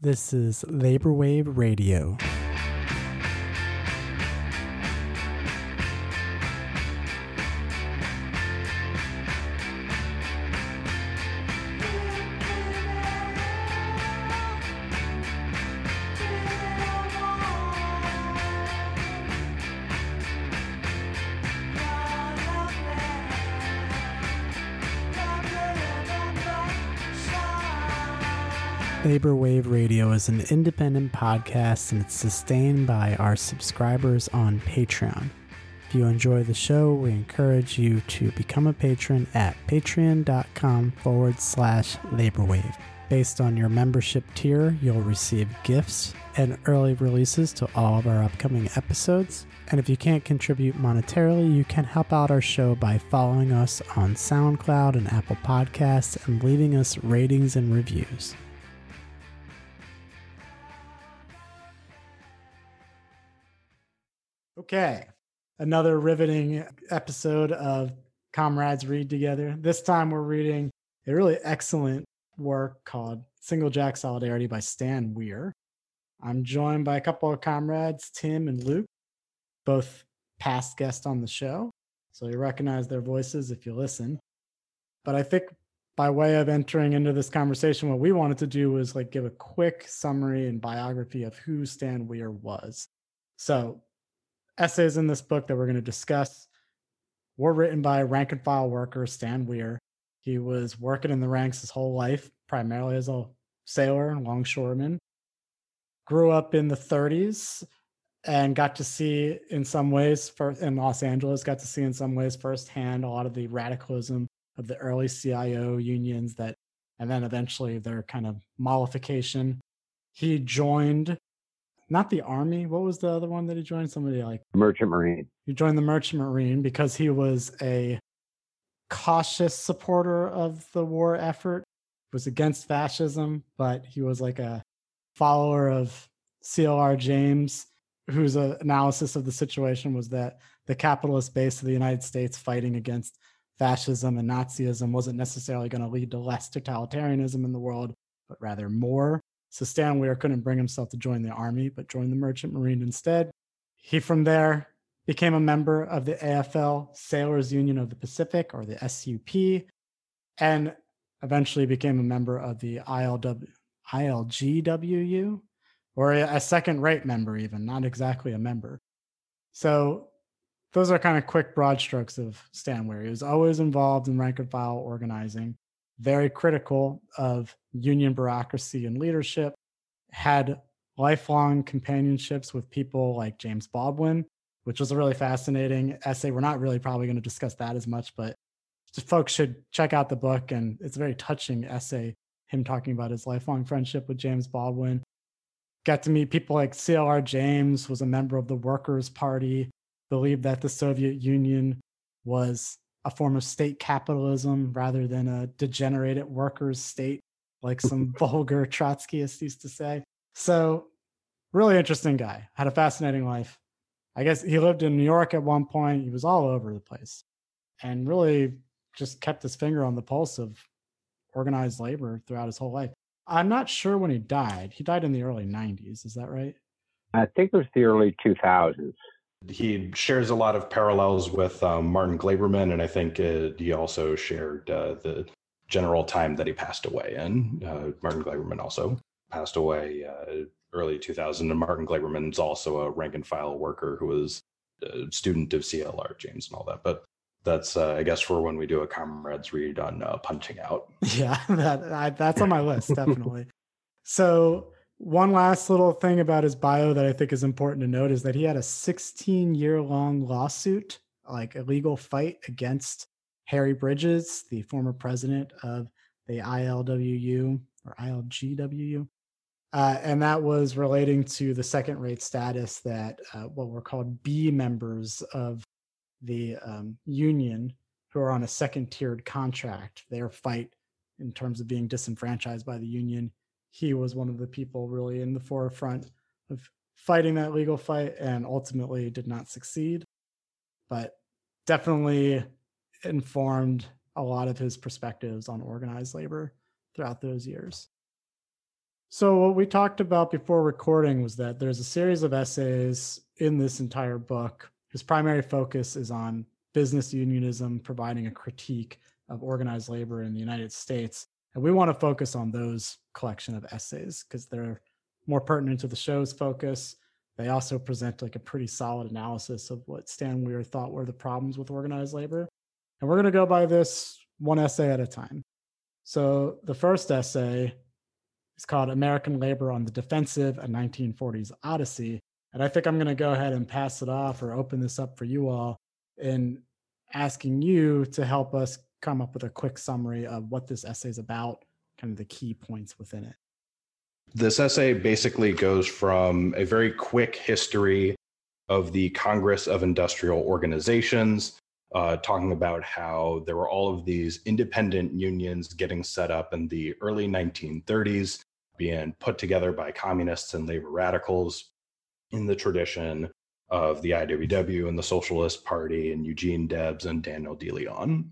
This is Labor Wave Radio. Labor Wave Radio is an independent podcast and it's sustained by our subscribers on Patreon. If you enjoy the show, we encourage you to become a patron at patreon.com forward slash laborwave. Based on your membership tier, you'll receive gifts and early releases to all of our upcoming episodes. And if you can't contribute monetarily, you can help out our show by following us on SoundCloud and Apple Podcasts and leaving us ratings and reviews. Okay, another riveting episode of Comrades Read Together. This time we're reading a really excellent work called Single Jack Solidarity by Stan Weir. I'm joined by a couple of comrades, Tim and Luke, both past guests on the show. So you recognize their voices if you listen. But I think by way of entering into this conversation, what we wanted to do was like give a quick summary and biography of who Stan Weir was. So essays in this book that we're going to discuss were written by rank and file worker Stan Weir. He was working in the ranks his whole life, primarily as a sailor and longshoreman. Grew up in the 30s and got to see, in some ways, in Los Angeles, got to see in some ways firsthand a lot of the radicalism of the early CIO unions that, and then eventually their kind of mollification. He joined not the army. What was the other one that he joined? Somebody like Merchant Marine. He joined the Merchant Marine because he was a cautious supporter of the war effort. Was against fascism, but he was like a follower of CLR James, whose analysis of the situation was that the capitalist base of the United States fighting against fascism and Nazism wasn't necessarily going to lead to less totalitarianism in the world, but rather more. So Stan Weir couldn't bring himself to join the army, but joined the Merchant Marine instead. He from there became a member of the AFL Sailors Union of the Pacific, or the SUP, and eventually became a member of the ILW, ILGWU, or a second rate member, even, not exactly a member. So those are kind of quick broad strokes of Stan Weir. He was always involved in rank and file organizing very critical of union bureaucracy and leadership, had lifelong companionships with people like James Baldwin, which was a really fascinating essay. We're not really probably going to discuss that as much, but folks should check out the book. And it's a very touching essay, him talking about his lifelong friendship with James Baldwin. Got to meet people like CLR James, was a member of the Workers' Party, believed that the Soviet Union was a form of state capitalism rather than a degenerated workers' state, like some vulgar Trotskyists used to say. So, really interesting guy. Had a fascinating life. I guess he lived in New York at one point. He was all over the place and really just kept his finger on the pulse of organized labor throughout his whole life. I'm not sure when he died. He died in the early 90s. Is that right? I think it was the early 2000s. He shares a lot of parallels with um, Martin Glaberman, and I think uh, he also shared uh, the general time that he passed away in. Uh, Martin Glaberman also passed away uh, early 2000, and Martin Glaberman is also a rank and file worker who was a student of CLR James and all that. But that's, uh, I guess, for when we do a comrades read on uh, punching out. Yeah, that I, that's on my list definitely. so one last little thing about his bio that I think is important to note is that he had a 16 year long lawsuit, like a legal fight against Harry Bridges, the former president of the ILWU or ILGWU. Uh, and that was relating to the second rate status that uh, what were called B members of the um, union who are on a second tiered contract, their fight in terms of being disenfranchised by the union he was one of the people really in the forefront of fighting that legal fight and ultimately did not succeed, but definitely informed a lot of his perspectives on organized labor throughout those years. So, what we talked about before recording was that there's a series of essays in this entire book His primary focus is on business unionism, providing a critique of organized labor in the United States. And we want to focus on those collection of essays because they're more pertinent to the show's focus. They also present like a pretty solid analysis of what Stan Weir thought were the problems with organized labor. And we're going to go by this one essay at a time. So the first essay is called American Labor on the Defensive, a 1940s Odyssey. And I think I'm going to go ahead and pass it off or open this up for you all in asking you to help us come up with a quick summary of what this essay is about, kind of the key points within it. This essay basically goes from a very quick history of the Congress of Industrial Organizations, uh, talking about how there were all of these independent unions getting set up in the early 1930s being put together by communists and labor radicals in the tradition of the IWW and the Socialist Party and Eugene Debs and Daniel De Leon.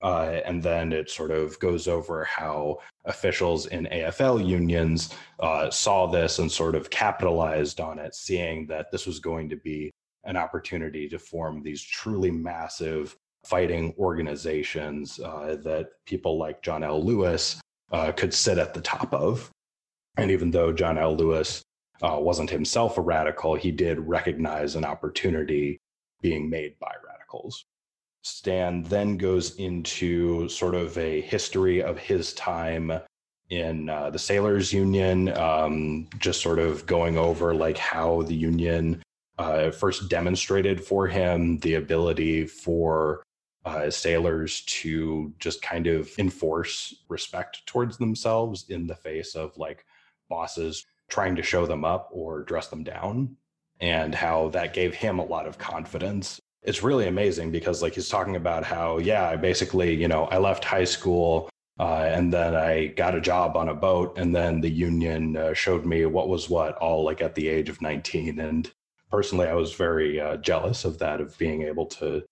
Uh, and then it sort of goes over how officials in AFL unions uh, saw this and sort of capitalized on it, seeing that this was going to be an opportunity to form these truly massive fighting organizations uh, that people like John L. Lewis uh, could sit at the top of. And even though John L. Lewis uh, wasn't himself a radical, he did recognize an opportunity being made by radicals. Stan then goes into sort of a history of his time in uh, the Sailors Union, um, just sort of going over like how the union uh, first demonstrated for him the ability for uh, sailors to just kind of enforce respect towards themselves in the face of like bosses trying to show them up or dress them down and how that gave him a lot of confidence. It's really amazing because like he's talking about how yeah, I basically, you know, I left high school uh, and then I got a job on a boat and then the union uh, showed me what was what all like at the age of 19 and personally I was very uh, jealous of that of being able to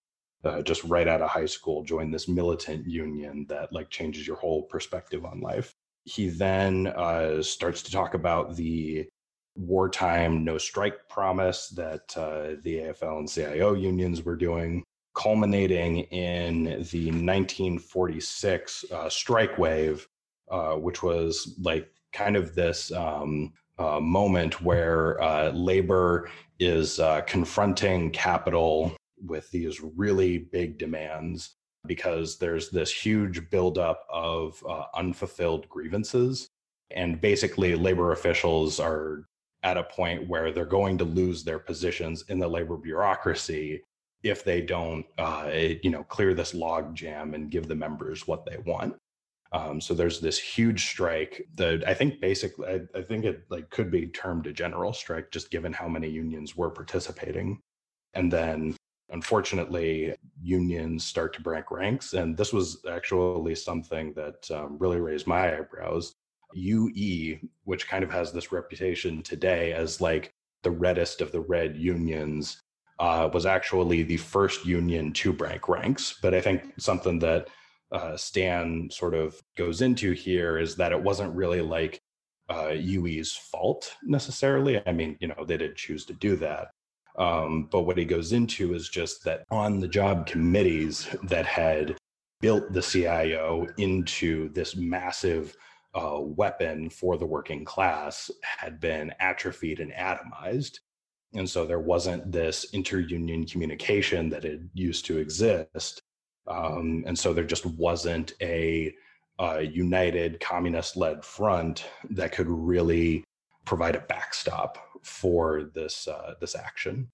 uh, just right out of high school join this militant union that like changes your whole perspective on life. He then uh, starts to talk about the wartime no strike promise that uh, the AFL and CIO unions were doing, culminating in the 1946 uh, strike wave, uh, which was like kind of this um, uh, moment where uh, labor is confronting capital with these really big demands because there's this huge buildup of uh, unfulfilled grievances. And basically, labor officials are at a point where they're going to lose their positions in the labor bureaucracy if they don't, uh, you know, clear this log jam and give the members what they want. Um, so there's this huge strike that I think basically, I, I think it like could be termed a general strike, just given how many unions were participating. And then Unfortunately, unions start to break ranks. And this was actually something that um, really raised my eyebrows. UE, which kind of has this reputation today as like the reddest of the red unions, uh, was actually the first union to break ranks. But I think something that uh, Stan sort of goes into here is that it wasn't really like uh, UE's fault necessarily. I mean, you know, they did choose to do that. Um, but what he goes into is just that on the job committees that had built the CIO into this massive uh, weapon for the working class had been atrophied and atomized. And so there wasn't this interunion communication that it used to exist. Um, and so there just wasn't a, a united communist led front that could really provide a backstop for this uh, this action.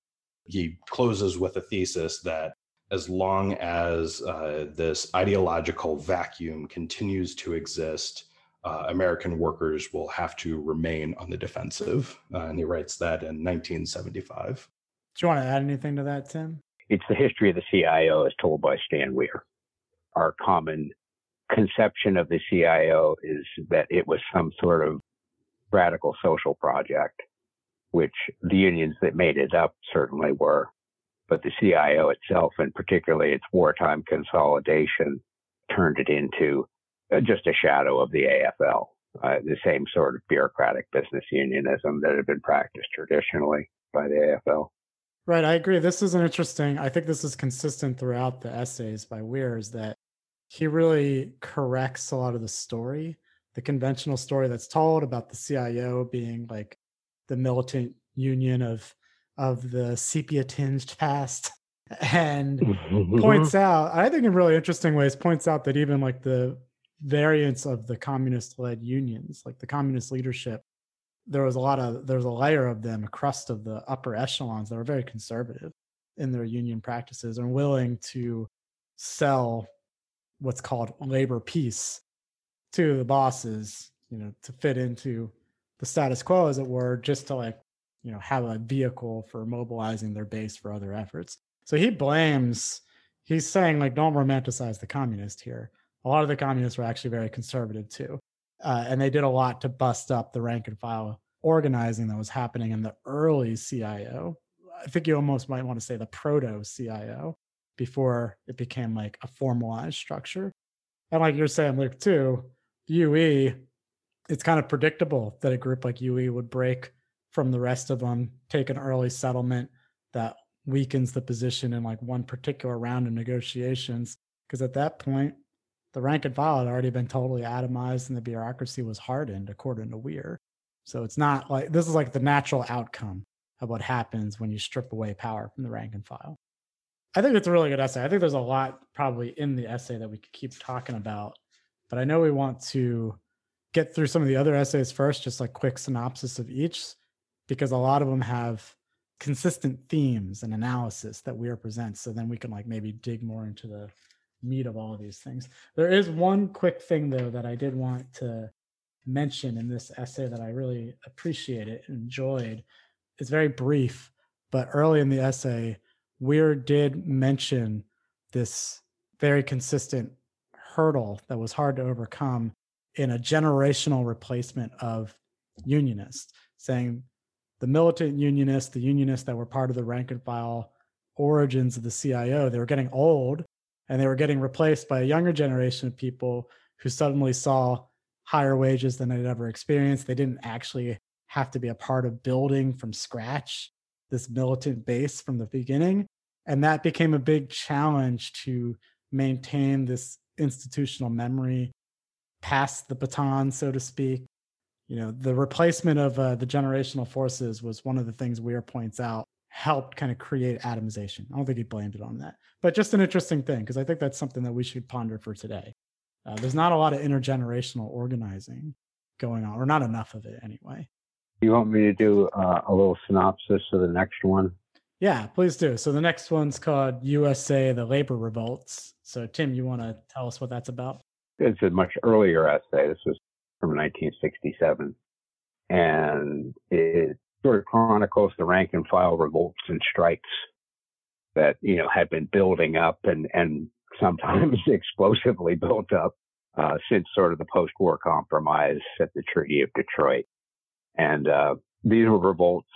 He closes with a thesis that as long as uh, this ideological vacuum continues to exist, uh, American workers will have to remain on the defensive. Uh, and he writes that in 1975. Do you want to add anything to that, Tim? It's the history of the CIO as told by Stan Weir. Our common conception of the CIO is that it was some sort of radical social project, which the unions that made it up certainly were. But the CIO itself, and particularly its wartime consolidation, turned it into just a shadow of the AFL. uh, the same sort of bureaucratic business unionism that had been practiced traditionally by the AFL. Right, I agree. This is an interesting. I think this is consistent throughout the essays by Weir is that he really corrects a lot of the story, the conventional story that's told about the CIO being like the militant union of of the sepia tinged past and points out i think in really interesting ways points out that even like the variants of the communist led unions like the communist leadership there was a lot of there's a layer of them a crust of the upper echelons that were very conservative in their union practices and willing to sell what's called labor peace to the bosses you know to fit into the status quo as it were just to like you know have a vehicle for mobilizing their base for other efforts. So he blames he's saying like don't romanticize the communist here a lot of the communists were actually very conservative too. Uh, and they did a lot to bust up the rank and file organizing that was happening in the early cio i think you almost might want to say the proto cio before it became like a formalized structure. And like you're saying luke too ue it's kind of predictable that a group like ue would break from the rest of them, take an early settlement that weakens the position in like one particular round of negotiations. Because at that point, the rank and file had already been totally atomized and the bureaucracy was hardened, according to Weir. So it's not like this is like the natural outcome of what happens when you strip away power from the rank and file. I think it's a really good essay. I think there's a lot probably in the essay that we could keep talking about, but I know we want to get through some of the other essays first, just like quick synopsis of each because a lot of them have consistent themes and analysis that Weir presents. So then we can like maybe dig more into the meat of all of these things. There is one quick thing though that I did want to mention in this essay that I really appreciated and enjoyed. It's very brief, but early in the essay, Weir did mention this very consistent hurdle that was hard to overcome in a generational replacement of unionists, saying the militant unionists, the unionists that were part of the rank and file origins of the CIO, they were getting old and they were getting replaced by a younger generation of people who suddenly saw higher wages than they'd ever experienced. They didn't actually have to be a part of building from scratch this militant base from the beginning. And that became a big challenge to maintain this institutional memory, pass the baton, so to speak, you know the replacement of uh, the generational forces was one of the things Weir points out helped kind of create atomization. I don't think he blamed it on that, but just an interesting thing because I think that's something that we should ponder for today. Uh, there's not a lot of intergenerational organizing going on, or not enough of it anyway. You want me to do uh, a little synopsis of the next one? Yeah, please do. So the next one's called USA: The Labor Revolts. So Tim, you want to tell us what that's about? It's a much earlier essay. This was from 1967. And it sort of chronicles the rank and file revolts and strikes that, you know, had been building up and, and sometimes explosively built up uh, since sort of the post-war compromise at the Treaty of Detroit. And uh, these were revolts,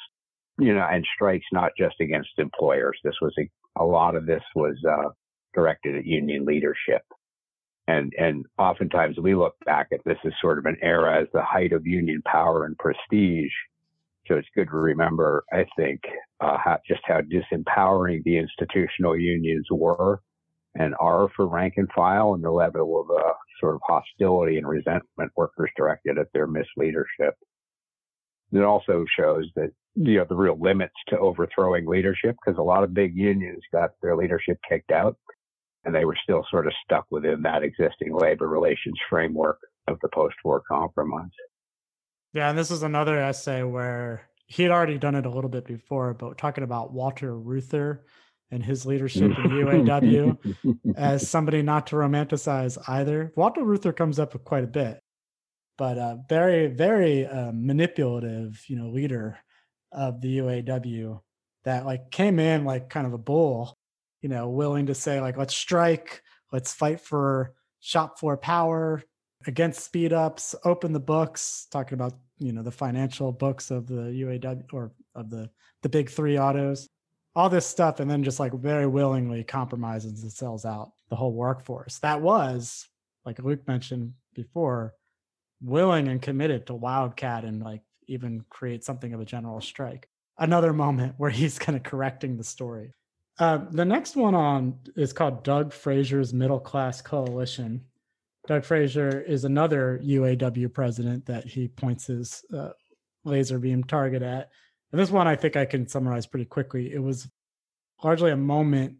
you know, and strikes not just against employers. This was a, a lot of this was uh, directed at union leadership. And, and oftentimes we look back at this as sort of an era as the height of union power and prestige. So it's good to remember, I think, uh, how, just how disempowering the institutional unions were and are for rank and file and the level of uh, sort of hostility and resentment workers directed at their misleadership. It also shows that, you know, the real limits to overthrowing leadership because a lot of big unions got their leadership kicked out and they were still sort of stuck within that existing labor relations framework of the post-war compromise. Yeah, and this is another essay where he had already done it a little bit before, but talking about Walter Reuther and his leadership in UAW as somebody not to romanticize either. Walter Reuther comes up quite a bit, but a very, very uh, manipulative, you know, leader of the UAW that like came in like kind of a bull you know, willing to say like, let's strike, let's fight for shop floor power against speed ups, open the books, talking about, you know, the financial books of the UAW or of the, the big three autos, all this stuff. And then just like very willingly compromises and sells out the whole workforce. That was, like Luke mentioned before, willing and committed to wildcat and like even create something of a general strike. Another moment where he's kind of correcting the story. Uh, the next one on is called Doug Fraser's Middle Class Coalition. Doug Fraser is another UAW president that he points his uh, laser beam target at. And this one I think I can summarize pretty quickly. It was largely a moment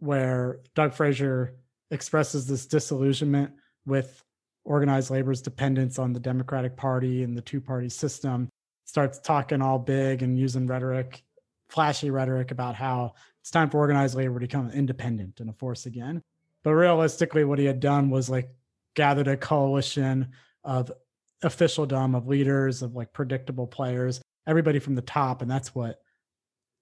where Doug Fraser expresses this disillusionment with organized labor's dependence on the Democratic Party and the two party system, starts talking all big and using rhetoric, flashy rhetoric about how it's time for organized labor to become independent and a force again. But realistically, what he had done was like gathered a coalition of officialdom, of leaders, of like predictable players, everybody from the top. And that's what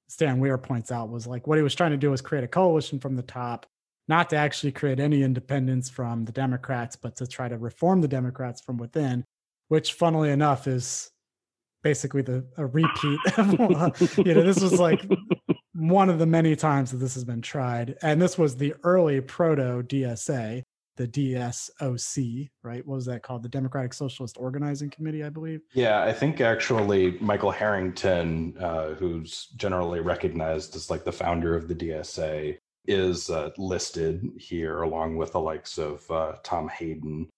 Stan Weir points out was like what he was trying to do was create a coalition from the top, not to actually create any independence from the Democrats, but to try to reform the Democrats from within, which funnily enough is basically the a repeat of you know, this was like one of the many times that this has been tried. And this was the early proto DSA, the DSOC, right? What was that called? The Democratic Socialist Organizing Committee, I believe. Yeah, I think actually Michael Harrington, uh, who's generally recognized as like the founder of the DSA, is uh, listed here along with the likes of uh, Tom Hayden.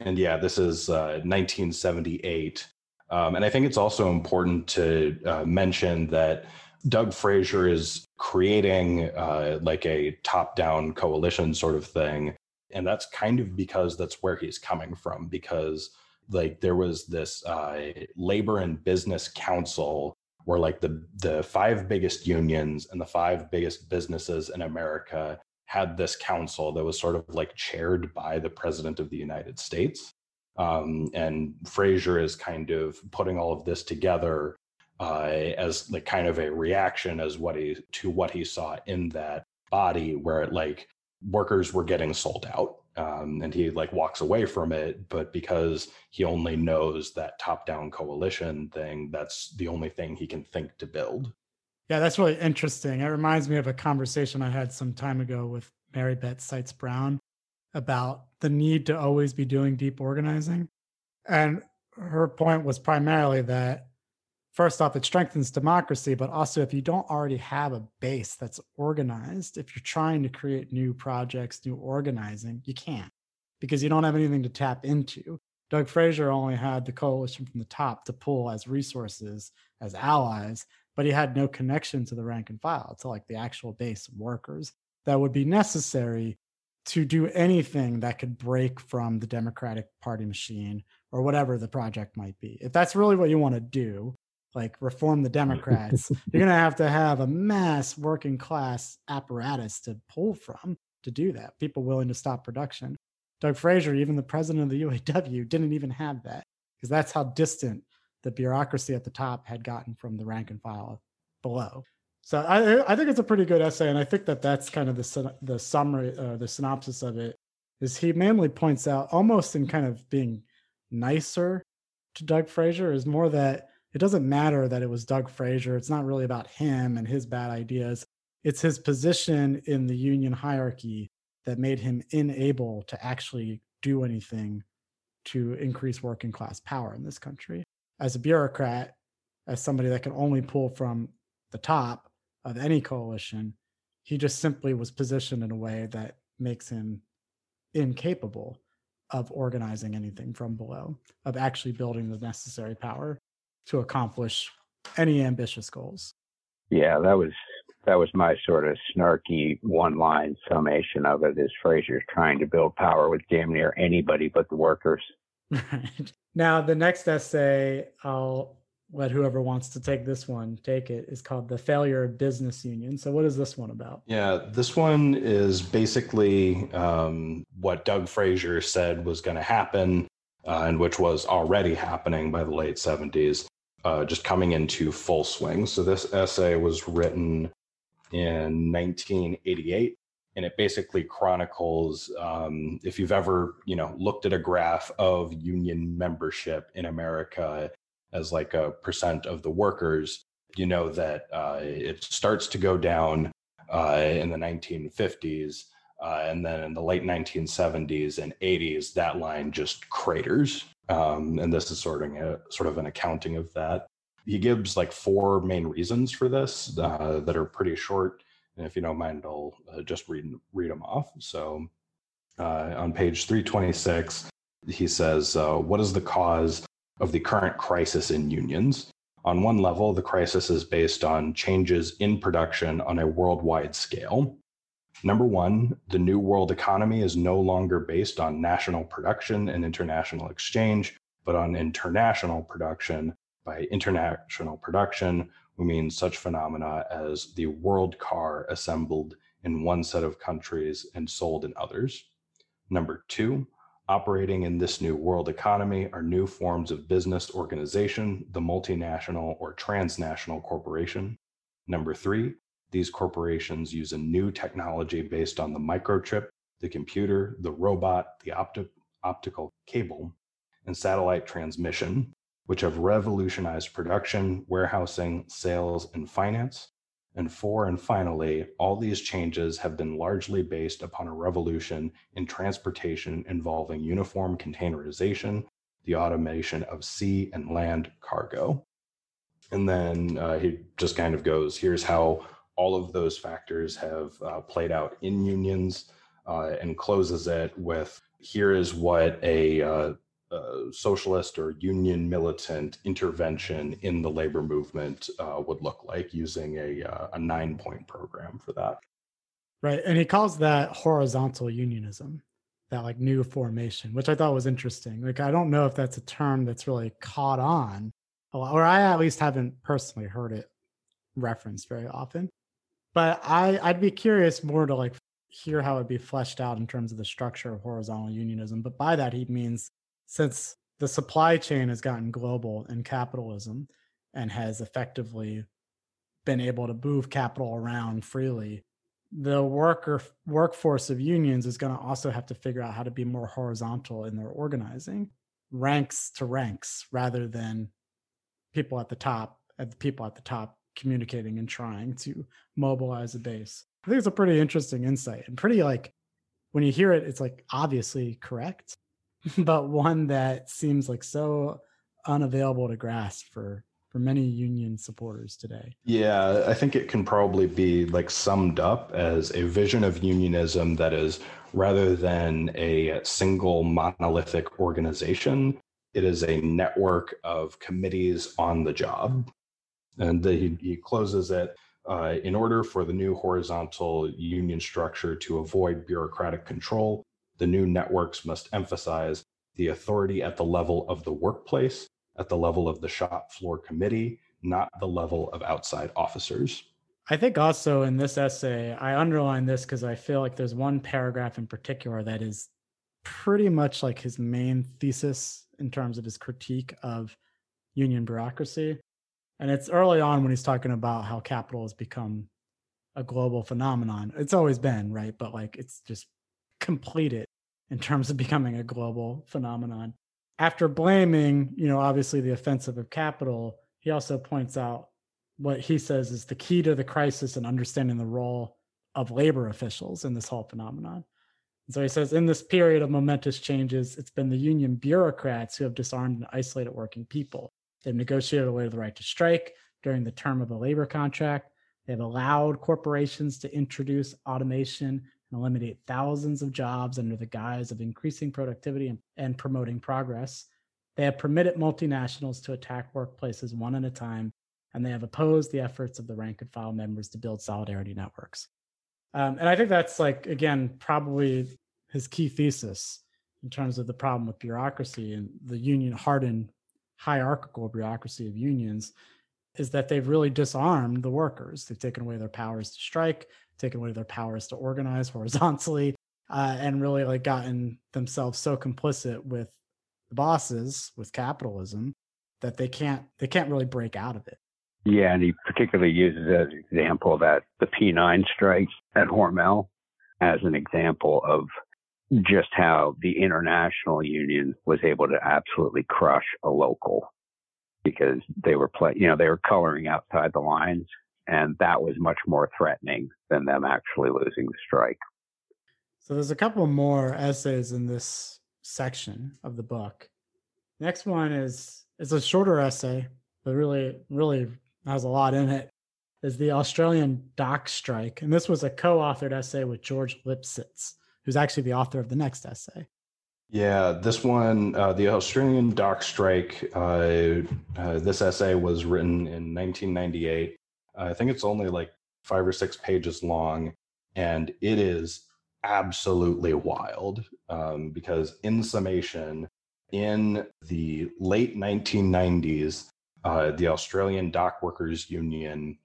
And yeah, this is 1978. Uh, um, and I think it's also important to uh, mention that Doug Fraser is creating uh, like a top down coalition sort of thing. And that's kind of because that's where he's coming from, because like there was this uh, labor and business council where like the the five biggest unions and the five biggest businesses in America had this council that was sort of like chaired by the president of the United States. Um, and Fraser is kind of putting all of this together uh, as like kind of a reaction as what he to what he saw in that body where it like workers were getting sold out um, and he like walks away from it but because he only knows that top down coalition thing that's the only thing he can think to build. Yeah that's really interesting. It reminds me of a conversation i had some time ago with mary beth seitz brown about the need to always be doing deep organizing. And her point was primarily that first off, it strengthens democracy, but also if you don't already have a base that's organized, if you're trying to create new projects, new organizing, you can't because you don't have anything to tap into. Doug Fraser only had the coalition from the top to pull as resources, as allies, but he had no connection to the rank and file, to like the actual base of workers that would be necessary to do anything that could break from the Democratic Party machine or whatever the project might be. If that's really what you want to do, like reform the Democrats, you're going to have to have a mass working class apparatus to pull from to do that. People willing to stop production. Doug Fraser, even the president of the UAW, didn't even have that because that's how distant the bureaucracy at the top had gotten from the rank and file below. So I, I think it's a pretty good essay, and I think that that's kind of the the summary, uh, the synopsis of it. Is he mainly points out, almost in kind of being nicer to Doug Fraser, is more that it doesn't matter that it was Doug Fraser. It's not really about him and his bad ideas. It's his position in the union hierarchy that made him unable to actually do anything to increase working class power in this country. As a bureaucrat, as somebody that can only pull from the top of any coalition, he just simply was positioned in a way that makes him incapable of organizing anything from below, of actually building the necessary power to accomplish any ambitious goals. Yeah, that was that was my sort of snarky one line summation of it is Fraser's trying to build power with damn near anybody but the workers. Right. Now the next essay I'll let whoever wants to take this one take it is called the failure of business union so what is this one about yeah this one is basically um, what doug fraser said was going to happen uh, and which was already happening by the late 70s uh, just coming into full swing. So this essay was written in 1988 and it basically chronicles um, if you've ever you know looked at a graph of union membership in america as like a percent of the workers you know that uh, it starts to go down uh, in the 1950s Uh, and then in the late 1970s and 80s, that line just craters. Um, and this is sort of, a, sort of an accounting of that. He gives like four main reasons for this uh, that are pretty short. And if you don't mind, I'll uh, just read, read them off. So uh, on page 326, he says, uh, What is the cause of the current crisis in unions? On one level, the crisis is based on changes in production on a worldwide scale. Number one, the new world economy is no longer based on national production and international exchange, but on international production. By international production, we mean such phenomena as the world car assembled in one set of countries and sold in others. Number two, operating in this new world economy are new forms of business organization, the multinational or transnational corporation. Number three, these corporations use a new technology based on the microchip, the computer, the robot, the opti- optical cable, and satellite transmission, which have revolutionized production, warehousing, sales, and finance. And four, and finally, all these changes have been largely based upon a revolution in transportation involving uniform containerization, the automation of sea and land cargo. And then uh, he just kind of goes here's how all of those factors have uh, played out in unions uh, and closes it with here is what a, uh, a, socialist or union militant intervention in the labor movement uh, would look like using a, uh, a nine point program for that. Right. And he calls that horizontal unionism, that like new formation, which I thought was interesting. Like, I don't know if that's a term that's really caught on, or I at least haven't personally heard it referenced very often but I I'd be curious more to like hear how it'd be fleshed out in terms of the structure of horizontal unionism. But by that he means since the supply chain has gotten global in capitalism and has effectively been able to move capital around freely, the worker workforce of unions is going to also have to figure out how to be more horizontal in their organizing, ranks to ranks, rather than people at the top at the people at the top communicating and trying to mobilize a base. I think it's a pretty interesting insight and pretty like when you hear it, it's like obviously correct, but one that seems like so unavailable to grasp for for many union supporters today. Yeah, I think it can probably be like summed up as a vision of unionism that is rather than a single monolithic organization, it is a network of committees on the job and he, he closes it uh, in order for the new horizontal union structure to avoid bureaucratic control, the new networks must emphasize the authority at the level of the workplace, at the level of the shop floor committee, not the level of outside officers. I think also in this essay, I underline this because I feel like there's one paragraph in particular that is pretty much like his main thesis in terms of his critique of union bureaucracy. And it's early on when he's talking about how capital has become a global phenomenon. It's always been, right? But like it's just completed in terms of becoming a global phenomenon. After blaming, you know, obviously the offensive of capital, he also points out what he says is the key to the crisis and understanding the role of labor officials in this whole phenomenon. And so he says, in this period of momentous changes, it's been the union bureaucrats who have disarmed and isolated working people. They've negotiated away the right to strike during the term of a labor contract. They've allowed corporations to introduce automation and eliminate thousands of jobs under the guise of increasing productivity and, and promoting progress. They have permitted multinationals to attack workplaces one at a time, and they have opposed the efforts of the rank and file members to build solidarity networks. Um, and I think that's like, again, probably his key thesis in terms of the problem with bureaucracy and the union hardened hierarchical bureaucracy of unions is that they've really disarmed the workers. They've taken away their powers to strike, taken away their powers to organize horizontally, uh, and really like gotten themselves so complicit with the bosses, with capitalism, that they can't they can't really break out of it. Yeah, and he particularly uses as an example that the P9 strikes at Hormel as an example of just how the international union was able to absolutely crush a local because they were play, you know, they were coloring outside the lines, and that was much more threatening than them actually losing the strike. So there's a couple more essays in this section of the book. Next one is is a shorter essay, but really really has a lot in it. Is the Australian dock strike, and this was a co-authored essay with George Lipsitz, who's actually the author of the next essay. Yeah, this one, uh, the Australian dock strike. Uh, uh, this essay was written in 1998. I think it's only like five or six pages long, and it is absolutely wild um, because, in summation, in the late 1990s, uh, the Australian Dock Workers Union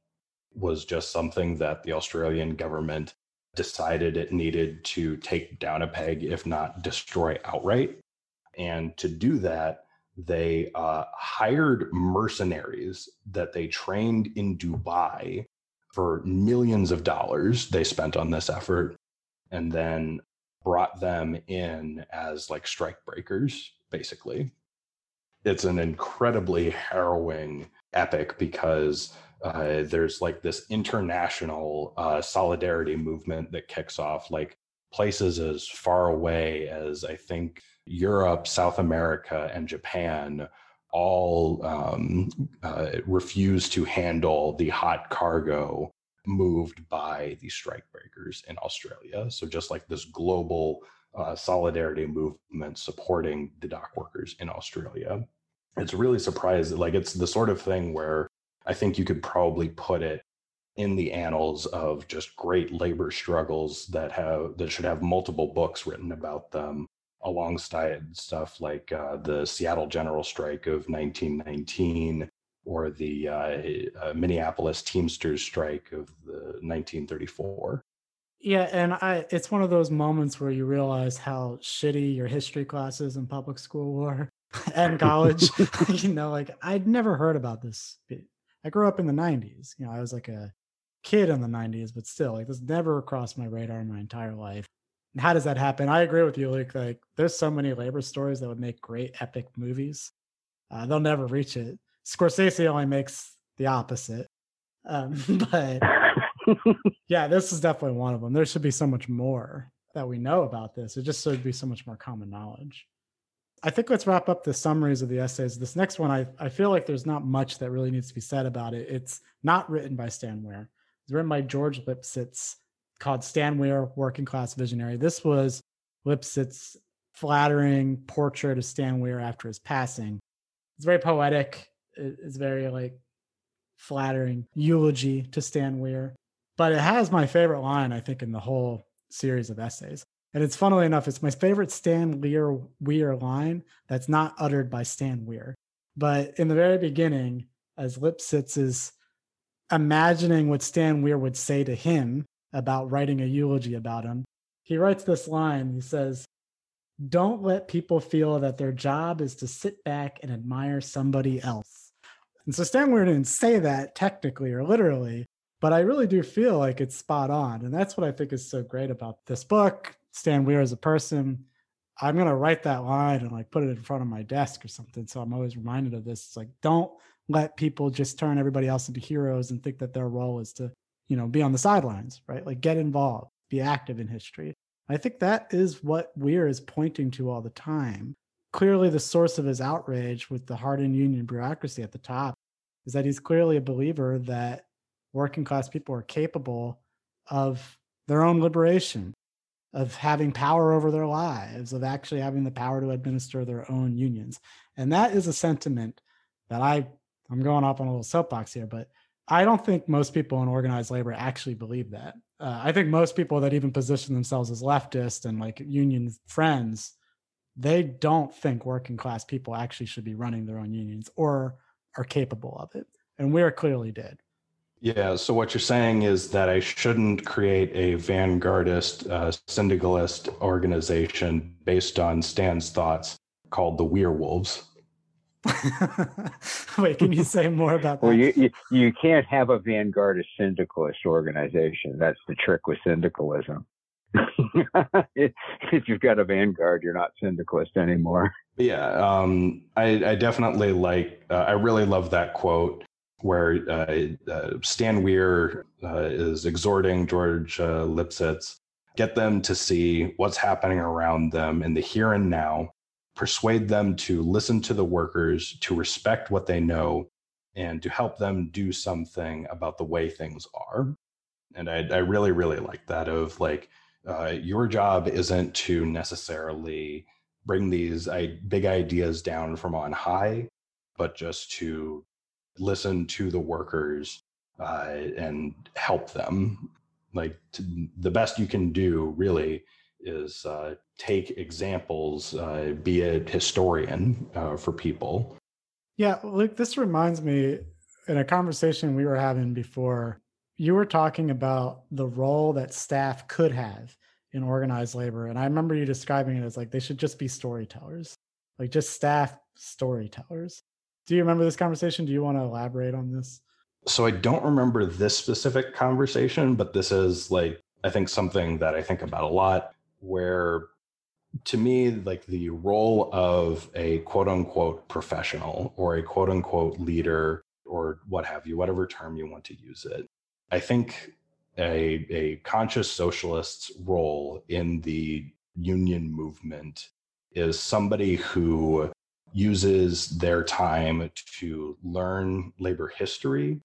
was just something that the Australian government decided it needed to take down a peg, if not destroy outright. And to do that, they uh, hired mercenaries that they trained in Dubai for millions of dollars they spent on this effort and then brought them in as like strike breakers basically it's an incredibly harrowing epic because uh, there's like this international uh, solidarity movement that kicks off like places as far away as i think europe south america and japan all um, uh, refuse to handle the hot cargo moved by the strikebreakers in Australia. So just like this global uh, solidarity movement supporting the dock workers in Australia. It's really surprising. Like it's the sort of thing where I think you could probably put it in the annals of just great labor struggles that have that should have multiple books written about them alongside stuff like uh, the Seattle General Strike of 1919 or the uh, uh, Minneapolis Teamsters strike of the 1934. Yeah, and I it's one of those moments where you realize how shitty your history classes in public school were and college. you know, like I'd never heard about this. I grew up in the 90s. You know, I was like a kid in the 90s, but still, like this never crossed my radar in my entire life. And how does that happen? I agree with you, Luke. Like, there's so many labor stories that would make great epic movies. Uh, they'll never reach it. Scorsese only makes the opposite. Um, but yeah, this is definitely one of them. There should be so much more that we know about this. It just should be so much more common knowledge. I think let's wrap up the summaries of the essays. This next one, I, I feel like there's not much that really needs to be said about it. It's not written by Stan Weir. It's written by George Lipsitz, called Stan Weir, Working Class Visionary. This was Lipsitz's flattering portrait of Stan Weir after his passing. It's very poetic. It's very like flattering eulogy to Stan Weir. But it has my favorite line, I think, in the whole series of essays. And it's funnily enough, it's my favorite Stan Weir, Weir line that's not uttered by Stan Weir. But in the very beginning, as Lipsitz is imagining what Stan Weir would say to him about writing a eulogy about him, he writes this line. He says, Don't let people feel that their job is to sit back and admire somebody else. And so Stan Weir didn't say that technically or literally, but I really do feel like it's spot on. And that's what I think is so great about this book, Stan Weir as a person. I'm gonna write that line and like put it in front of my desk or something. So I'm always reminded of this. It's like don't let people just turn everybody else into heroes and think that their role is to, you know, be on the sidelines, right? Like get involved, be active in history. I think that is what Weir is pointing to all the time. Clearly, the source of his outrage with the hardened union bureaucracy at the top is that he's clearly a believer that working class people are capable of their own liberation, of having power over their lives, of actually having the power to administer their own unions. And that is a sentiment that I, I'm going off on a little soapbox here, but I don't think most people in organized labor actually believe that. Uh, I think most people that even position themselves as leftist and like union friends, they don't think working class people actually should be running their own unions or are capable of it. And Weir clearly did. Yeah. So what you're saying is that I shouldn't create a vanguardist uh, syndicalist organization based on Stan's thoughts called the Weirwolves. Wait, can you say more about that? Well, you, you, you can't have a vanguardist syndicalist organization. That's the trick with syndicalism. if you've got a vanguard, you're not syndicalist anymore. Yeah, um, I, I, definitely like. Uh, I really love that quote where uh, uh, Stan Weir uh, is exhorting George Lipsitz get them to see what's happening around them in the here and now, persuade them to listen to the workers, to respect what they know, and to help them do something about the way things are. And I, I really, really like that of like, uh, your job isn't to necessarily bring these I- big ideas down from on high, but just to listen to the workers uh, and help them. Like to, the best you can do, really, is uh, take examples, uh, be a historian uh, for people. Yeah, Luke, this reminds me in a conversation we were having before. You were talking about the role that staff could have in organized labor. And I remember you describing it as like they should just be storytellers, like just staff storytellers. Do you remember this conversation? Do you want to elaborate on this? So I don't remember this specific conversation, but this is like, I think something that I think about a lot where to me, like the role of a quote unquote professional or a quote unquote leader or what have you, whatever term you want to use it, I think a, a conscious socialist's role in the union movement is somebody who uses their time to learn labor history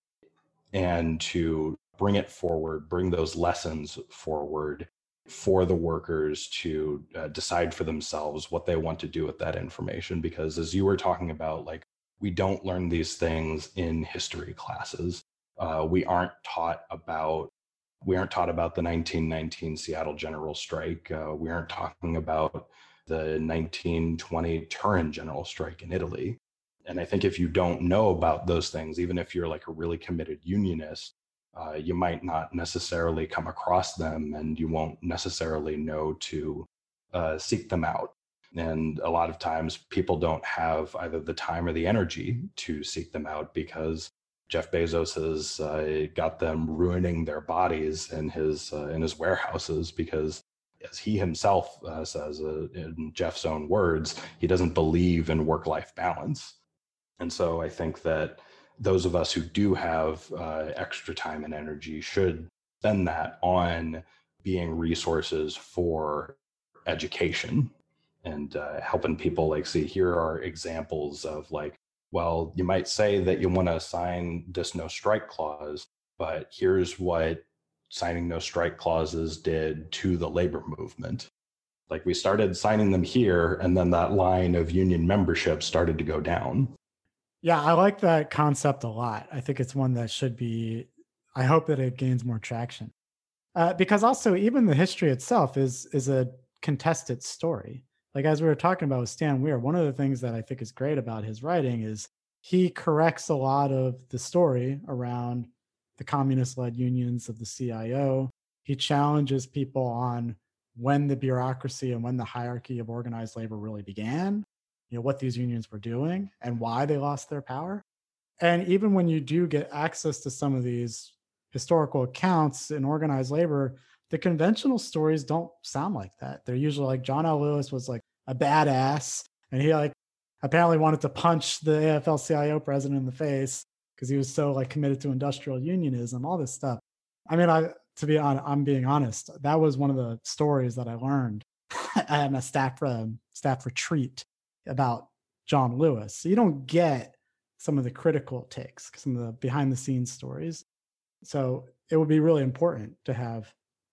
and to bring it forward, bring those lessons forward for the workers to uh, decide for themselves what they want to do with that information. Because as you were talking about, like, we don't learn these things in history classes. Uh, we aren't taught about we aren't taught about the 1919 Seattle General Strike. Uh, we aren't talking about the 1920 Turin General Strike in Italy. And I think if you don't know about those things, even if you're like a really committed unionist, uh, you might not necessarily come across them and you won't necessarily know to uh, seek them out. And a lot of times people don't have either the time or the energy to seek them out because Jeff Bezos has uh, got them ruining their bodies in his uh, in his warehouses because, as he himself uh, says uh, in Jeff's own words, he doesn't believe in work life balance. And so I think that those of us who do have uh, extra time and energy should spend that on being resources for education and uh, helping people like see here are examples of like well, you might say that you want to sign this no strike clause, but here's what signing no strike clauses did to the labor movement. Like we started signing them here, and then that line of union membership started to go down. Yeah, I like that concept a lot. I think it's one that should be, I hope that it gains more traction. Uh, because also, even the history itself is is a contested story like as we were talking about with Stan Weir, one of the things that I think is great about his writing is he corrects a lot of the story around the communist led unions of the CIO. He challenges people on when the bureaucracy and when the hierarchy of organized labor really began, you know, what these unions were doing and why they lost their power. And even when you do get access to some of these historical accounts in organized labor, the conventional stories don't sound like that. They're usually like John L. Lewis was like a badass and he like apparently wanted to punch the AFL CIO president in the face because he was so like committed to industrial unionism, all this stuff. I mean, I to be honest, I'm being honest, that was one of the stories that I learned at a staff um, staff retreat about John Lewis. So you don't get some of the critical takes, some of the behind the scenes stories. So it would be really important to have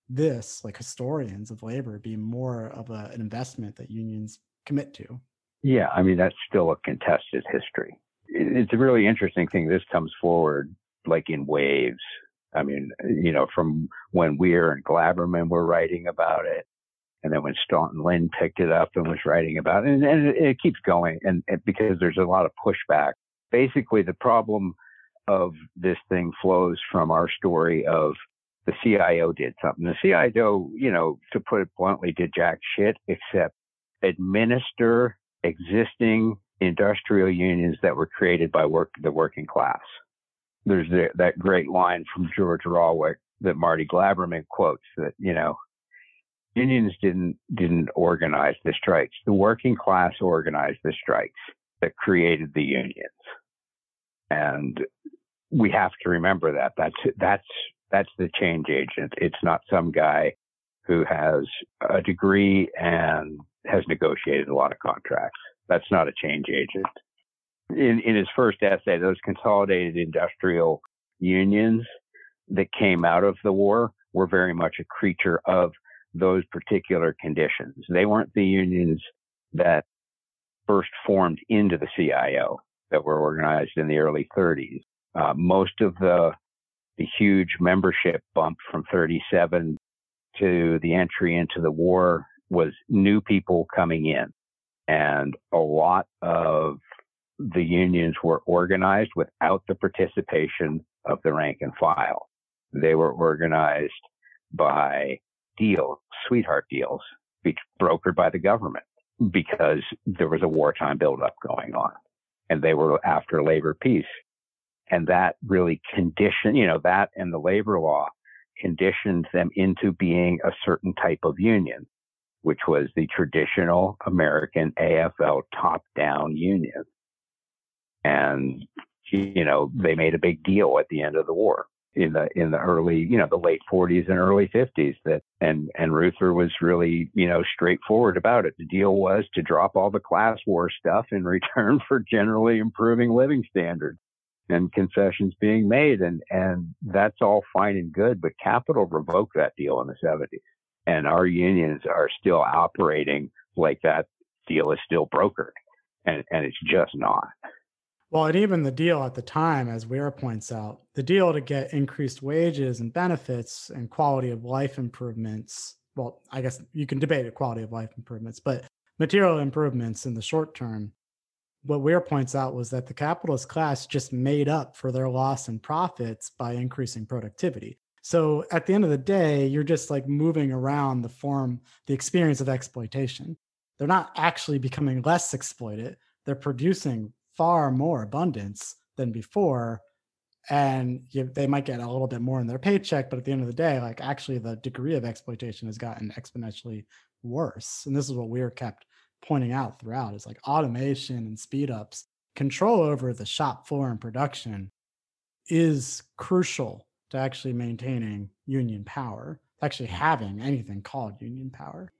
this, like historians of labor, be more of a, an investment that unions commit to. Yeah, I mean, that's still a contested history. It's a really interesting thing. This comes forward like in waves. I mean, you know, from when Weir and Glaberman were writing about it, and then when Staughton Lynd picked it up and was writing about it, and, and it, it, keeps going, and, and because there's a lot of pushback. Basically, the problem of this thing flows from our story of the CIO did something. The CIO, you know, to put it bluntly, did jack shit except administer existing industrial unions that were created by work the working class. There's the, that great line from George Rawick that Marty Glaberman quotes that you know unions didn't didn't organize the strikes. The working class organized the strikes that created the unions, and we have to remember that. That's that's that's the change agent. It's not some guy who has a degree and has negotiated a lot of contracts. That's not a change agent. In, in his first essay, those consolidated industrial unions that came out of the war were very much a creature of those particular conditions. They weren't the unions that first formed into the CIO that were organized in the early 30s. Uh, most of the the huge membership bump from 37 to the entry into the war was new people coming in. And a lot of the unions were organized without the participation of the rank and file. They were organized by deals, sweetheart deals, brokered by the government because there was a wartime buildup going on and they were after labor peace. And that really conditioned, you know, that and the labor law conditioned them into being a certain type of union, which was the traditional American AFL top down union. And, you know, hmm. they made a big deal at the end of the war in the in the early you know the late 40s and early 50s that and and Reuther was really you know straightforward about it. The deal was to drop all the class war stuff in return for generally improving living standards and concessions being made. And and that's all fine and good but capital revoked that deal in the 70s and our unions are still operating like that deal is still brokered and and it's just not well, and even the deal at the time, as Weir points out, the deal to get increased wages and benefits and quality of life improvements. Well, I guess you can debate quality of life improvements, but material improvements in the short term. What Weir points out was that the capitalist class just made up for their loss in profits by increasing productivity. So at the end of the day, you're just like moving around the form, the experience of exploitation. They're not actually becoming less exploited. They're producing far more abundance than before and you, they might get a little bit more in their paycheck but at the end of the day like actually the degree of exploitation has gotten exponentially worse and this is what we're kept pointing out throughout is like automation and speed ups control over the shop floor and production is crucial to actually maintaining union power actually having anything called union power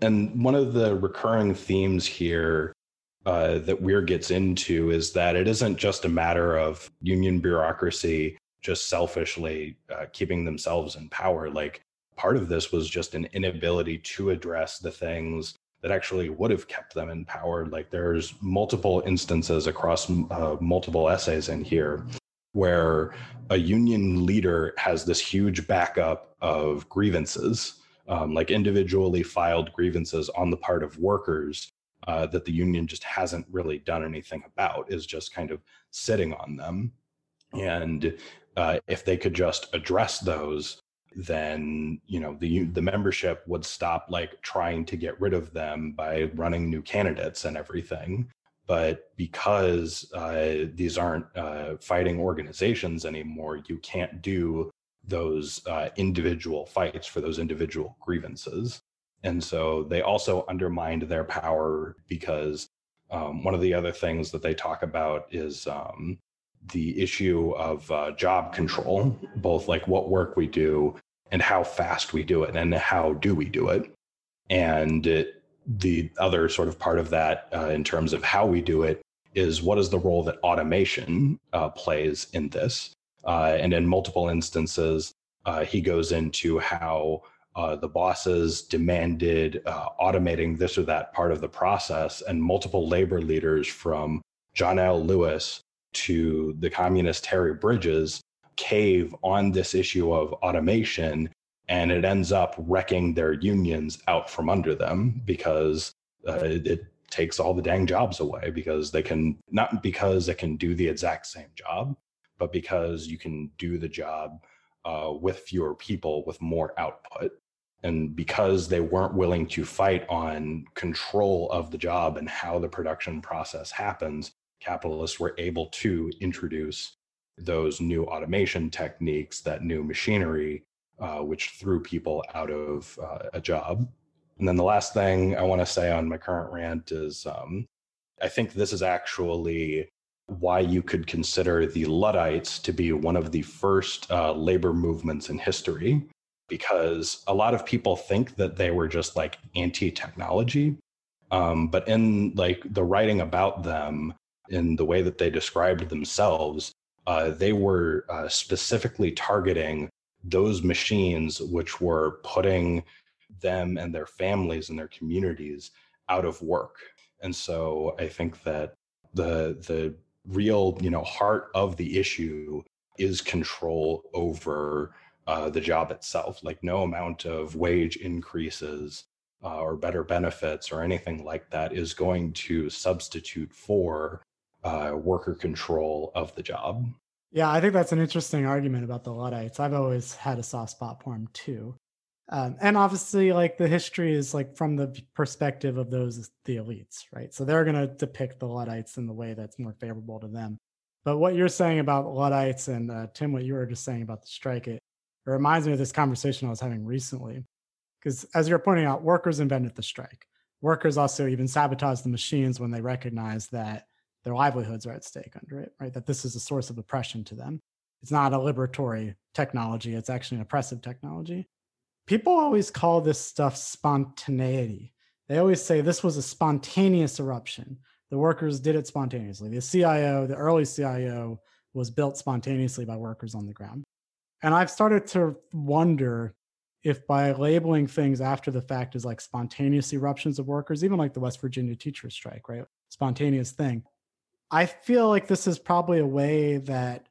and one of the recurring themes here uh, that Weir gets into is that it isn't just a matter of union bureaucracy just selfishly uh, keeping themselves in power. Like part of this was just an inability to address the things that actually would have kept them in power. Like there's multiple instances across uh, multiple essays in here where a union leader has this huge backup of grievances, um, like individually filed grievances on the part of workers uh, that the union just hasn't really done anything about is just kind of sitting on them. And uh, if they could just address those then you know the the membership would stop like trying to get rid of them by running new candidates and everything but because uh, these aren't uh, fighting organizations anymore you can't do those uh, individual fights for those individual grievances and so they also undermined their power because um, one of the other things that they talk about is um, the issue of uh, job control, both like what work we do and how fast we do it and how do we do it. And it, the other sort of part of that uh, in terms of how we do it is what is the role that automation uh, plays in this. Uh, and in multiple instances, uh, he goes into how uh, the bosses demanded uh, automating this or that part of the process, and multiple labor leaders from John L. Lewis to the communist Harry Bridges cave on this issue of automation, and it ends up wrecking their unions out from under them because uh, it, it takes all the dang jobs away because they can not because it can do the exact same job, but because you can do the job uh, with fewer people with more output. And because they weren't willing to fight on control of the job and how the production process happens, capitalists were able to introduce those new automation techniques, that new machinery, uh, which threw people out of uh, a job. And then the last thing I want to say on my current rant is um, I think this is actually why you could consider the Luddites to be one of the first uh, labor movements in history. because a lot of people think that they were just like anti-technology um, but in like the writing about them in the way that they described themselves uh, they were uh, specifically targeting those machines which were putting them and their families and their communities out of work. And so i think that the the real you know heart of the issue is control over uh, the job itself like no amount of wage increases uh, or better benefits or anything like that is going to substitute for uh, worker control of the job yeah i think that's an interesting argument about the luddites. I've always had a soft spot for them too. Um, and obviously like the history is like from the perspective of those the elites right? So they're going to depict the luddites in the way that's more favorable to them. But what you're saying about luddites and uh, tim what you were just saying about the strike it, it reminds me of this conversation i was having recently. Because as you're pointing out workers invented the strike. Workers also even sabotage the machines when they recognize that their livelihoods are at stake under it right that this is a source of oppression to them it's not a liberatory technology it's actually an oppressive technology people always call this stuff spontaneity. They always say this was a spontaneous eruption. The workers did it spontaneously. The CIO, the early CIO, was built spontaneously by workers on the ground. And I've started to wonder if by labeling things after the fact as like spontaneous eruptions of workers, even like the West Virginia teacher strike, right? Spontaneous thing. I feel like this is probably a way that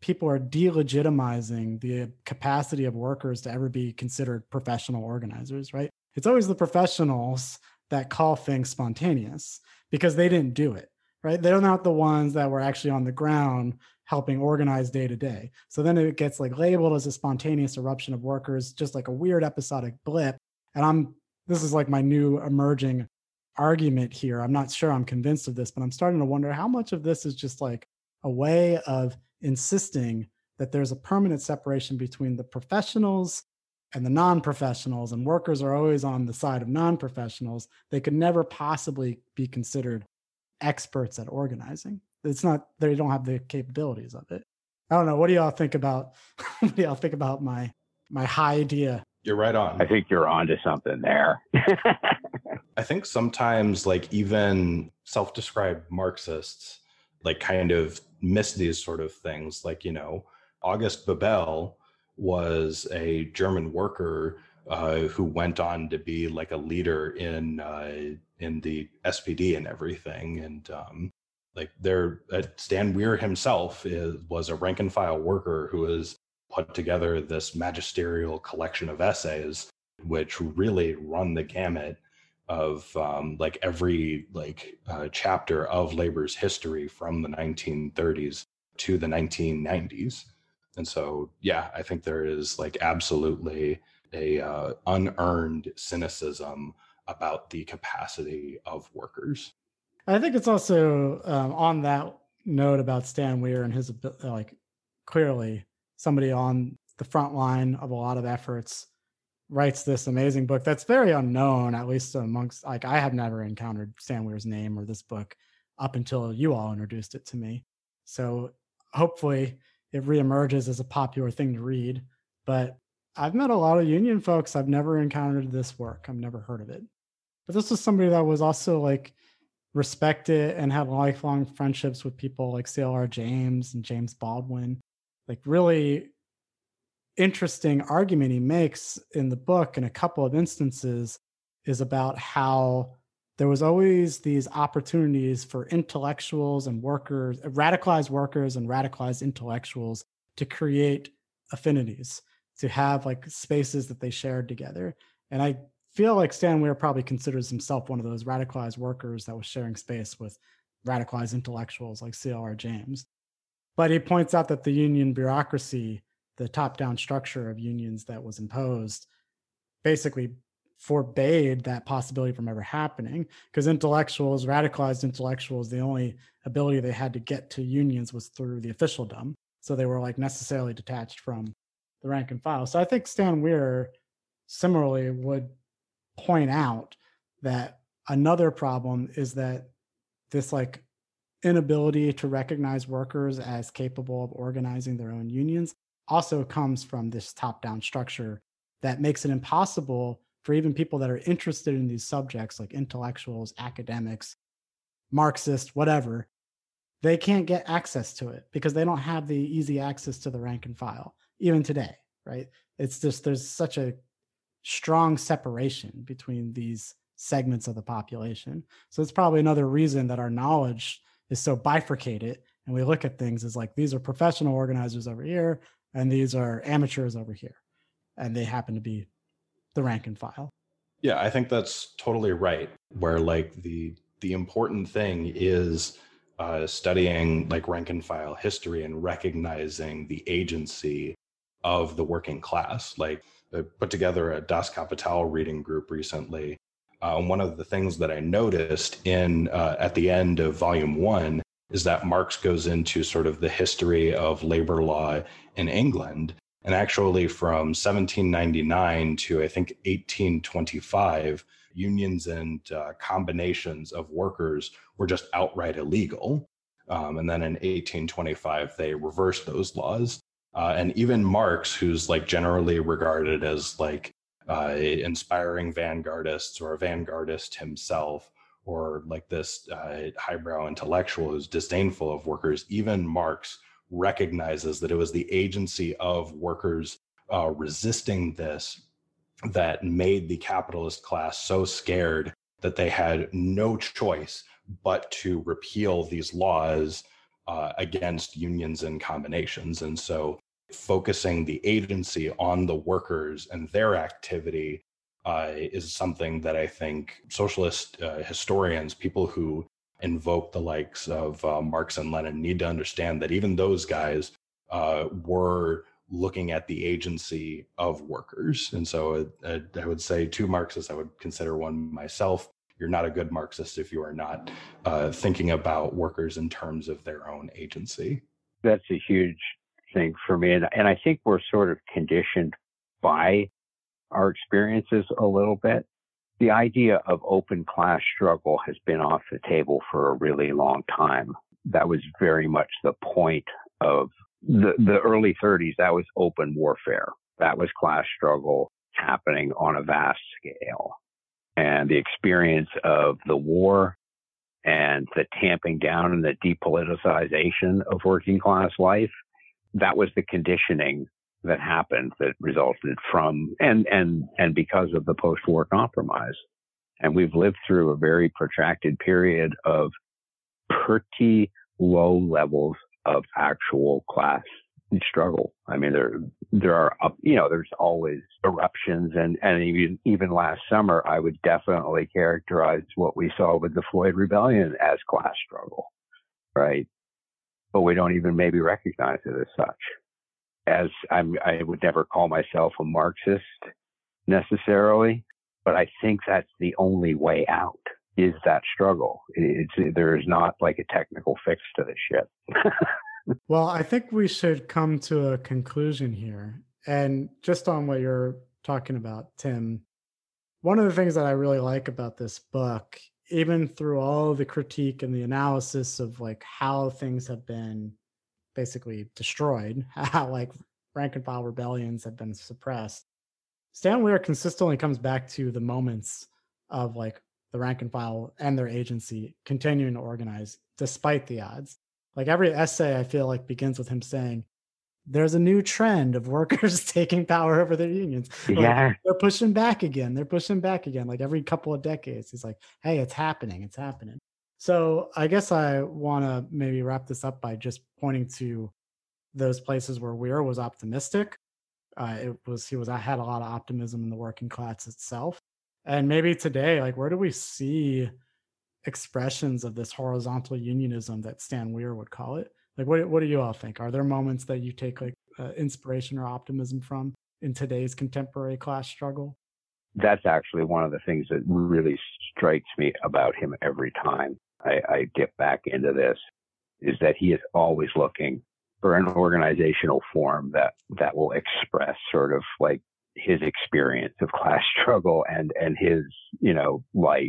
people are delegitimizing the capacity of workers to ever be considered professional organizers, right? It's always the professionals that call things spontaneous because they didn't do it, right? They're not the ones that were actually on the ground helping organize day to day. So then it gets like labeled as a spontaneous eruption of workers, just like a weird episodic blip. And I'm, this is like my new emerging argument here. I'm not sure I'm convinced of this, but I'm starting to wonder how much of this is just like a way of insisting that there's a permanent separation between the professionals and the non-professionals and workers are always on the side of non-professionals. They could never possibly be considered experts at organizing. It's not they don't have the capabilities of it. I don't know. What do y'all think about what do y'all think about my my high idea? You're right on. I think you're onto something there i think sometimes like even self-described marxists like kind of miss these sort of things. Like, you know, August Bebel was a German worker uh, who went on to be like a leader in uh, in the SPD and everything. And um, like there, uh, Stan Weir himself is, was a rank and file worker who has put together this magisterial collection of essays, which really run the gamut of um, like every like uh, chapter of labor's history from the 1930s to the 1990s and so yeah i think there is like absolutely a uh, unearned cynicism about the capacity of workers. I think it's also um, on that note about stan weir and his like clearly somebody on the front line of a lot of efforts writes this amazing book that's very unknown, at least amongst like I have never encountered Stan Weir's name or this book up until you all introduced it to me. So hopefully it reemerges as a popular thing to read. But I've met a lot of union folks. I've never encountered this work. I've never heard of it. But this was somebody that was also like respected and had lifelong friendships with people like CLR James and James Baldwin. Like really interesting argument he makes in the book in a couple of instances is about how there was always these opportunities for intellectuals and workers radicalized workers and radicalized intellectuals to create affinities to have like spaces that they shared together. And i feel like stan weir probably considers himself one of those radicalized workers that was sharing space with radicalized intellectuals like clr james. But he points out that the union bureaucracy the top down structure of unions that was imposed basically forbade that possibility from ever happening because intellectuals radicalized intellectuals the only ability they had to get to unions was through the officialdom so they were like necessarily detached from the rank and file. So i think stan weir similarly would point out that another problem is that this like inability to recognize workers as capable of organizing their own unions also comes from this top down structure that makes it impossible for even people that are interested in these subjects, like intellectuals, academics, Marxists, whatever, they can't get access to it because they don't have the easy access to the rank and file, even today, right? It's just there's such a strong separation between these segments of the population. So it's probably another reason that our knowledge is so bifurcated and we look at things as like these are professional organizers over here and these are amateurs over here. And they happen to be the rank and file. Yeah i think that's totally right. Where like the the important thing is uh, studying like rank and file history and recognizing the agency of the working class. Like I put together a das kapital reading group recently. Uh, one of the things that i noticed in uh, at the end of volume one is that Marx goes into sort of the history of labor law in England. And actually, from 1799 to I think 1825, unions and uh, combinations of workers were just outright illegal. Um, and then in 1825, they reversed those laws. Uh, and even Marx, who's like generally regarded as like uh, inspiring vanguardists or a vanguardist himself, or like this uh, highbrow intellectual who's disdainful of workers, even Marx recognizes that it was the agency of workers uh, resisting this that made the capitalist class so scared that they had no choice but to repeal these laws uh, against unions and combinations. And so focusing the agency on the workers and their activity uh, is something that I think socialist uh, historians, people who invoke the likes of uh, Marx and Lenin, need to understand that even those guys uh, were looking at the agency of workers. And so uh, I would say two Marxists, I would consider one myself. You're not a good Marxist if you are not uh, thinking about workers in terms of their own agency. That's a huge thing for me. And, and I think we're sort of conditioned by our experiences a little bit. The idea of open class struggle has been off the table for a really long time. That was very much the point of the, the early 30s. That was open warfare. That was class struggle happening on a vast scale. And the experience of the war and the tamping down and the depoliticization of working class life, that was the conditioning that happened that resulted from and and and because of the post-war compromise and we've lived through a very protracted period of pretty low levels of actual class struggle. I mean, there there are you know there's always eruptions, and and even even last summer, I would definitely characterize what we saw with the Floyd Rebellion as class struggle, right? But we don't even maybe recognize it as such as I'm, I would never call myself a Marxist necessarily, but I think that's the only way out is that struggle. It's, there is not like a technical fix to this shit. well, I think we should come to a conclusion here. And just on what you're talking about, Tim, one of the things that I really like about this book, even through all the critique and the analysis of like how things have been basically destroyed, how like rank and file rebellions have been suppressed. Stan Weir consistently comes back to the moments of like the rank and file and their agency continuing to organize despite the odds. Like every essay, I feel like begins with him saying, "There's a new trend of workers taking power over their unions. Yeah, like, they're pushing back again. They're pushing back again. Like every couple of decades, he's like, "Hey, it's happening. It's happening." So I guess I want to maybe wrap this up by just pointing to those places where Weir was optimistic. Uh, it was he was I had a lot of optimism in the working class itself, and maybe today, like where do we see expressions of this horizontal unionism that Stan Weir would call it? Like, what what do you all think? Are there moments that you take like uh, inspiration or optimism from in today's contemporary class struggle? That's actually one of the things that really strikes me about him every time. I, I get back into this is that he is always looking for an organizational form that that will express sort of like his experience of class struggle and and his you know life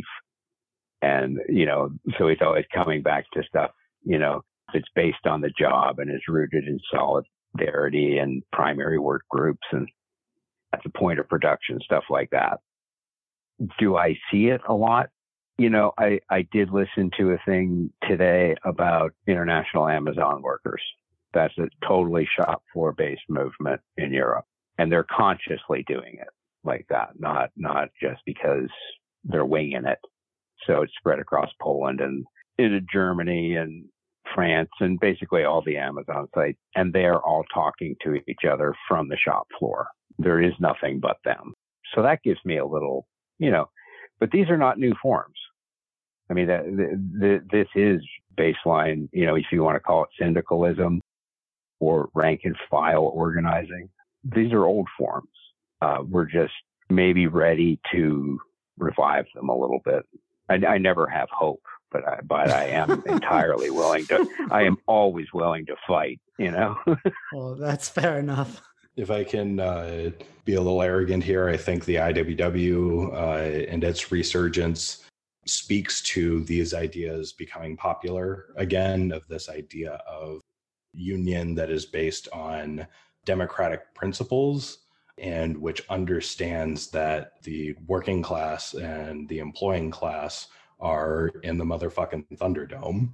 and you know so he's always coming back to stuff you know that's based on the job and is rooted in solidarity and primary work groups and at the point of production, stuff like that. Do I see it a lot? You know, I, I did listen to a thing today about international Amazon workers. That's a totally shop floor based movement in Europe. And they're consciously doing it like that, not, not just because they're winging it. So it's spread across Poland and into Germany and France and basically all the Amazon sites. And they're all talking to each other from the shop floor. There is nothing but them. So that gives me a little, you know, but these are not new forms. I mean, the, the, the, this is baseline, you know, if you want to call it syndicalism or rank and file organizing. These are old forms. Uh, we're just maybe ready to revive them a little bit. I, I never have hope, but I, but I am entirely willing to. I am always willing to fight. You know. well, that's fair enough. If I can uh, be a little arrogant here, I think the IWW uh, and its resurgence speaks to these ideas becoming popular again. Of this idea of union that is based on democratic principles and which understands that the working class and the employing class are in the motherfucking Thunderdome,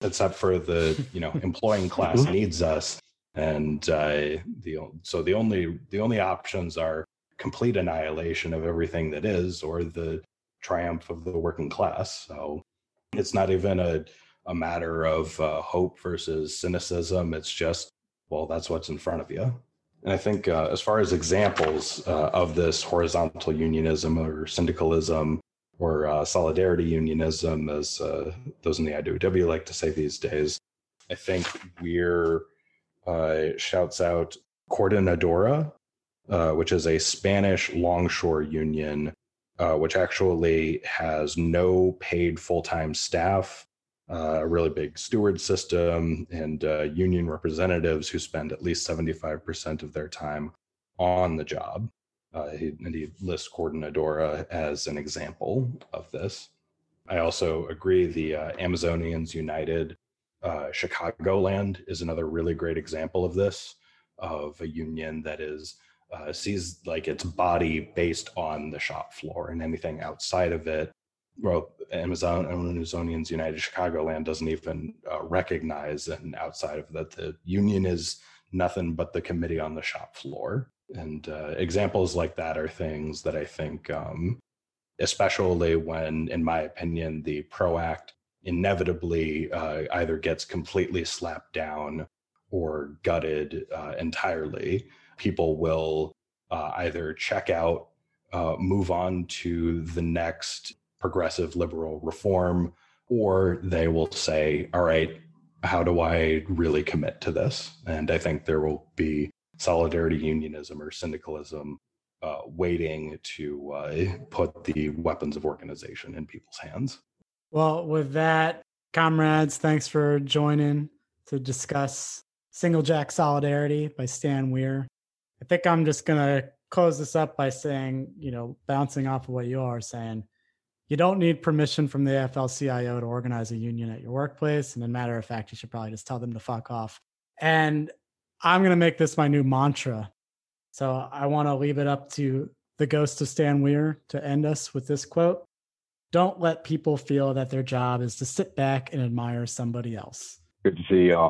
except for the you know employing class needs us, and uh, the so the only the only options are complete annihilation of everything that is, or the triumph of the working class. So it's not even a a matter of uh, hope versus cynicism. It's just well, that's what's in front of you. And I think, uh, as far as examples uh, of this horizontal unionism or syndicalism or uh, solidarity unionism, as uh, those in the IWW like to say these days, I think Weir uh, shouts out Coordinadora, uh, which is a Spanish longshore union, which actually has no paid full time staff uh, a really big steward system and uh, union representatives who spend at least 75% of their time on the job. Uh, he, and he lists Coordinadora as an example of this. I also agree the uh, Amazonians United uh, Chicagoland is another really great example of this, of a union that is uh, sees like its body based on the shop floor and anything outside of it well, Amazon Amazonians United Chicagoland doesn't even uh, recognize, and outside of that, the union is nothing but the committee on the shop floor. And uh, examples like that are things that I think, um, especially when, in my opinion, the PRO Act inevitably uh, either gets completely slapped down or gutted uh, entirely, people will uh, either check out, uh, move on to the next progressive liberal reform, or they will say, all right, how do I really commit to this? And I think there will be solidarity unionism or syndicalism uh, waiting to uh, put the weapons of organization in people's hands. Well, with that, comrades, thanks for joining to discuss Single Jack Solidarity by Stan Weir. I think I'm just going to close this up by saying, you know, bouncing off of what you are saying, you don't need permission from the AFL-CIO to organize a union at your workplace. And a matter of fact, you should probably just tell them to fuck off. And I'm going to make this my new mantra. So I want to leave it up to the ghost of Stan Weir to end us with this quote Don't let people feel that their job is to sit back and admire somebody else. Good to see y'all.